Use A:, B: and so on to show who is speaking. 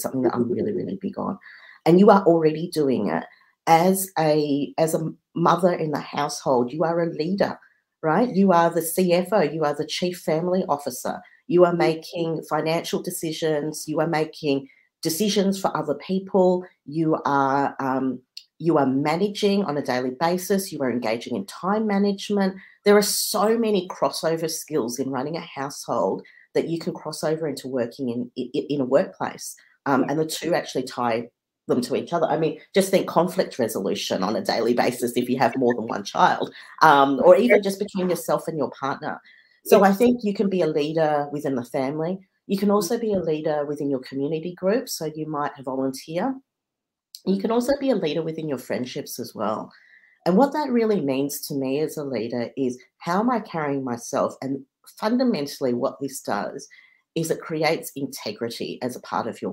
A: something that I'm really, really big on. And you are already doing it as a as a mother in the household. You are a leader, right? You are the CFO. You are the chief family officer. You are making financial decisions. You are making decisions for other people. You are um, you are managing on a daily basis. You are engaging in time management. There are so many crossover skills in running a household that you can cross over into working in in, in a workplace, um, and the two actually tie them to each other. I mean, just think conflict resolution on a daily basis if you have more than one child, um, or even just between yourself and your partner. So I think you can be a leader within the family. You can also be a leader within your community group. So you might volunteer. You can also be a leader within your friendships as well. And what that really means to me as a leader is how am I carrying myself? And fundamentally, what this does is it creates integrity as a part of your